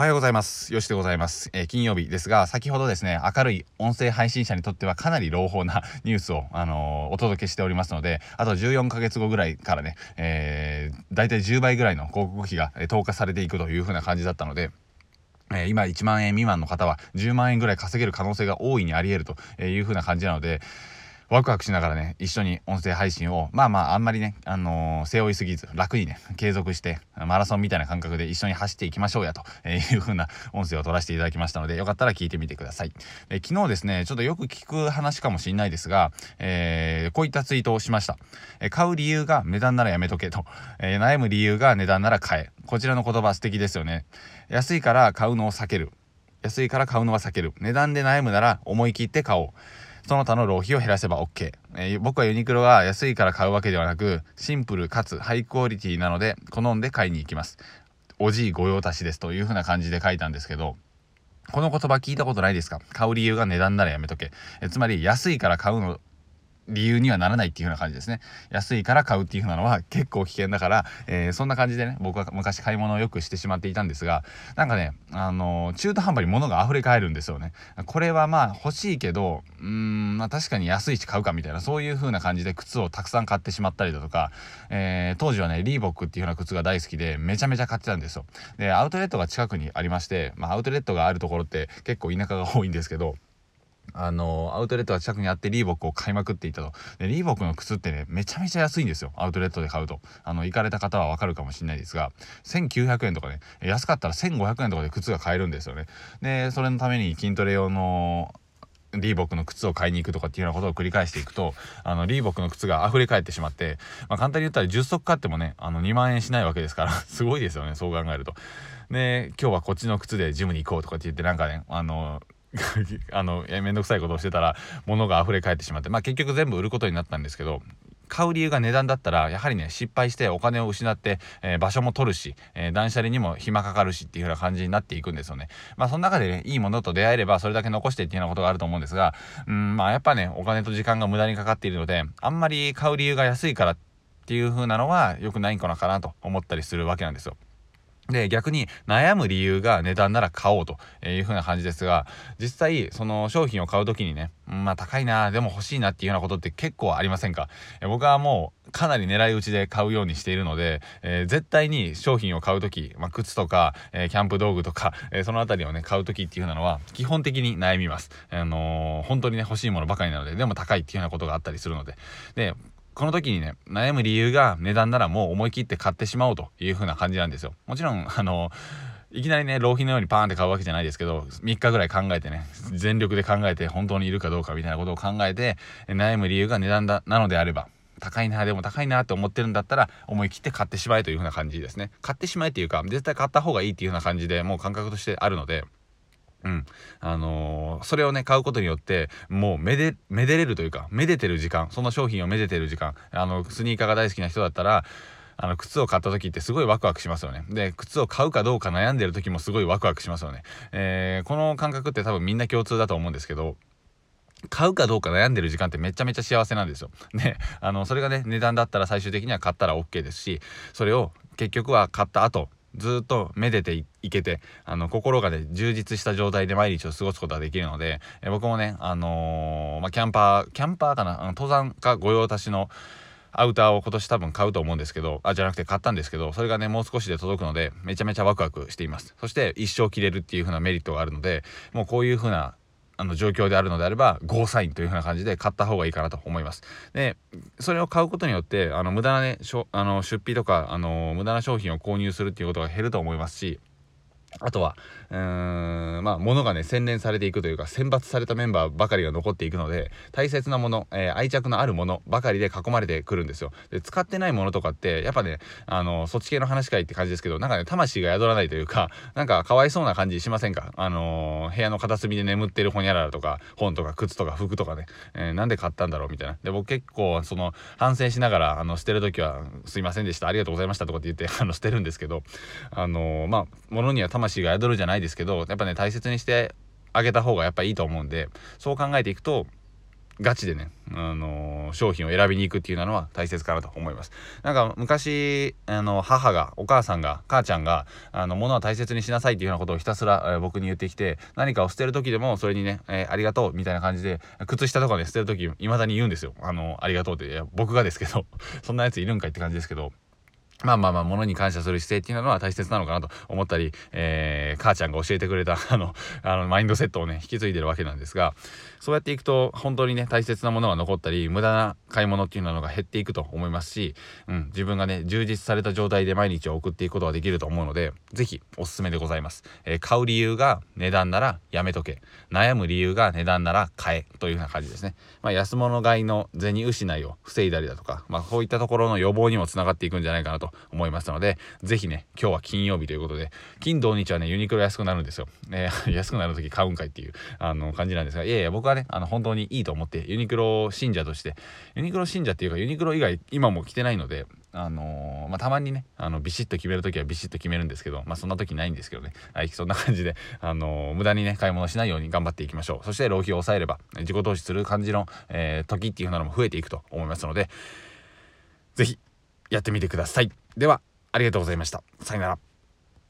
おはようございます。よしでございます、えー、金曜日ですが、先ほどですね、明るい音声配信者にとってはかなり朗報なニュースを、あのー、お届けしておりますので、あと14ヶ月後ぐらいからね、えー、大体10倍ぐらいの広告費が投下されていくという風な感じだったので、え、今1万円未満の方は10万円ぐらい稼げる可能性が大いにあり得るという風な感じなので、ワクワクしながらね、一緒に音声配信を、まあまあ、あんまりね、あのー、背負いすぎず、楽にね、継続して、マラソンみたいな感覚で一緒に走っていきましょうや、という風な音声を取らせていただきましたので、よかったら聞いてみてください。え昨日ですね、ちょっとよく聞く話かもしれないですが、えー、こういったツイートをしました。え買う理由が値段ならやめとけと、えー、悩む理由が値段なら買え。こちらの言葉素敵ですよね。安いから買うのを避ける。安いから買うのは避ける。値段で悩むなら思い切って買おう。その他の浪費を減らせば OK。えー、僕はユニクロは安いから買うわけではなく、シンプルかつハイクオリティなので、好んで買いに行きます。おじい御用達ですというふうな感じで書いたんですけど、この言葉聞いたことないですか？買う理由が値段ならやめとけ。えつまり安いから買うの理由にはならないっていう風な感じですね。安いから買うっていう風なのは結構危険だから、えー、そんな感じでね、僕は昔買い物をよくしてしまっていたんですが、なんかね、あのー、中途半端に物が溢れ返るんですよね。これはまあ欲しいけど、うーん、まあ確かに安いし買うかみたいな、そういう風な感じで靴をたくさん買ってしまったりだとか、えー、当時はね、リーボックっていう風な靴が大好きで、めちゃめちゃ買ってたんですよ。で、アウトレットが近くにありまして、まあアウトレットがあるところって結構田舎が多いんですけど、あのアウトレットが近くにあってリーボックを買いまくっていたと。でリーボックの靴ってねめちゃめちゃ安いんですよ。アウトレットで買うと。あの行かれた方はわかるかもしれないですが1900円とかね安かったら1500円とかで靴が買えるんですよね。でそれのために筋トレ用のリーボックの靴を買いに行くとかっていうようなことを繰り返していくとあのリーボックの靴が溢れ返ってしまって、まあ、簡単に言ったら10足買ってもねあの2万円しないわけですから すごいですよねそう考えると。で今日はこっちの靴でジムに行こうとかって言ってなんかねあの あのめんどくさいことをしてたら物が溢れ返ってしまってまあ結局全部売ることになったんですけど買う理由が値段だったらやはりね失敗してお金を失って、えー、場所も取るし、えー、断捨離にも暇かかるしっていう風な感じになっていくんですよね。まあその中でねいいものと出会えればそれだけ残してっていうようなことがあると思うんですがうんまあやっぱねお金と時間が無駄にかかっているのであんまり買う理由が安いからっていう風なのは良くないのかなと思ったりするわけなんですよ。で、逆に悩む理由が値段なら買おうという風な感じですが、実際、その商品を買う時にね、まあ高いな、でも欲しいなっていうようなことって結構ありませんか？僕はもうかなり狙い撃ちで買うようにしているので、えー、絶対に商品を買う時、まあ、靴とか、えー、キャンプ道具とか、えー、そのあたりをね、買う時っていうのは、基本的に悩みます。あの本当にね、欲しいものばかりなので、でも高いっていうようなことがあったりするので。で、この時にね、悩む理由が値段ならもう思い切って買ってしまおうという風な感じなんですよ。もちろん、あの、いきなりね、浪費のようにパーンって買うわけじゃないですけど、3日ぐらい考えてね、全力で考えて本当にいるかどうかみたいなことを考えて、悩む理由が値段だ、なのであれば、高いな、でも高いなって思ってるんだったら、思い切って買ってしまえという風な感じですね。買ってしまえっていうか、絶対買った方がいいっていう風な感じで、もう感覚としてあるので、うん。あのー、それをね、買うことによって、もうめで、めでれるというか、めでてる時間、その商品をめでてる時間、あの、スニーカーが大好きな人だったら、あの、靴を買った時ってすごいワクワクしますよね。で、靴を買うかどうか悩んでる時もすごいワクワクしますよね。えー、この感覚って多分みんな共通だと思うんですけど、買うかどうか悩んでる時間ってめちゃめちゃ幸せなんですよ。ね、あの、それがね、値段だったら最終的には買ったら OK ですし、それを結局は買った後、ずっとめでていけてあの心がね充実した状態で毎日を過ごすことができるのでえ僕もねあのー、まあ、キャンパーキャンパーかな？あの登山家御用達のアウターを今年多分買うと思うんですけどあじゃなくて買ったんですけどそれがねもう少しで届くのでめちゃめちゃワクワクしています。そして一生着れるっていう風なメリットがあるのでもうこういう風なあの状況であるのであればゴーサインという風な感じで買った方がいいかなと思います。でそれを買うことによってあの無駄なねしょあの出費とかあの無駄な商品を購入するっていうことが減ると思いますしあとは、うーん、まあ、ものがね、洗練されていくというか、選抜されたメンバーばかりが残っていくので、大切なもの、えー、愛着のあるものばかりで囲まれてくるんですよ。で、使ってないものとかって、やっぱね、あの、そっち系の話かいって感じですけど、なんかね、魂が宿らないというか、なんかかわいそうな感じしませんか？あのー、部屋の片隅で眠ってるほにゃららとか、本とか靴とか服とかね、えー、なんで買ったんだろうみたいな。で、僕結構、その、反省しながら、あの、捨てるときは、すいませんでした、ありがとうございましたとかって言って、あの、捨てるんですけど、あのまあ、物には魂魂が宿るじゃないですけどやっぱね大切にしてあげた方がやっぱいいと思うんでそう考えていくとガチでね、あのー、商品を選びに行くっていうのは大切かなと思います。なんか昔あの母がお母さんが母ちゃんがあの物は大切にしなさいっていうようなことをひたすら、えー、僕に言ってきて何かを捨てる時でもそれにね、えー、ありがとうみたいな感じで靴下とかね捨てる時いまだに言うんですよ。あのありがとうって。僕がですけど そんなやついるんかいって感じですけどまあまあまあ、物に感謝する姿勢っていうのは大切なのかなと思ったり、えー、母ちゃんが教えてくれた、あの、あの、マインドセットをね、引き継いでるわけなんですが、そうやっていくと、本当にね、大切なものが残ったり、無駄な買い物っていうのが減っていくと思いますし、うん、自分がね、充実された状態で毎日を送っていくことができると思うので、是非おすすめでございます。えー、買う理由が値段ならやめとけ。悩む理由が値段なら買え。というような感じですね。まあ、安物買いの銭失いを防いだりだとか、まあ、そういったところの予防にもつながっていくんじゃないかなと思いますので、ぜひね、今日は金曜日ということで、金土日はね、ユニクロ安くなるんですよ。えー、安くなる時買うんかいっていう、あの、感じなんですが、いやいや、僕はね、あの、本当にいいと思って、ユニクロ信者として、ユニクロ信者っていうか、ユニクロ以外、今も着てないので、あのー、まあ、たまにね、あの、ビシッと決めるときはビシッと決めるんですけど、まあ、そんな時ないんですけどね。はい、そんな感じで、あのー、無駄にね、買い物しないように頑張っていきましょう。そして、浪費を抑えれば、自己投資する感じの、えー、時っていうのも増えていくと思いますので、是非やってみてください。では、ありがとうございました。さよなら。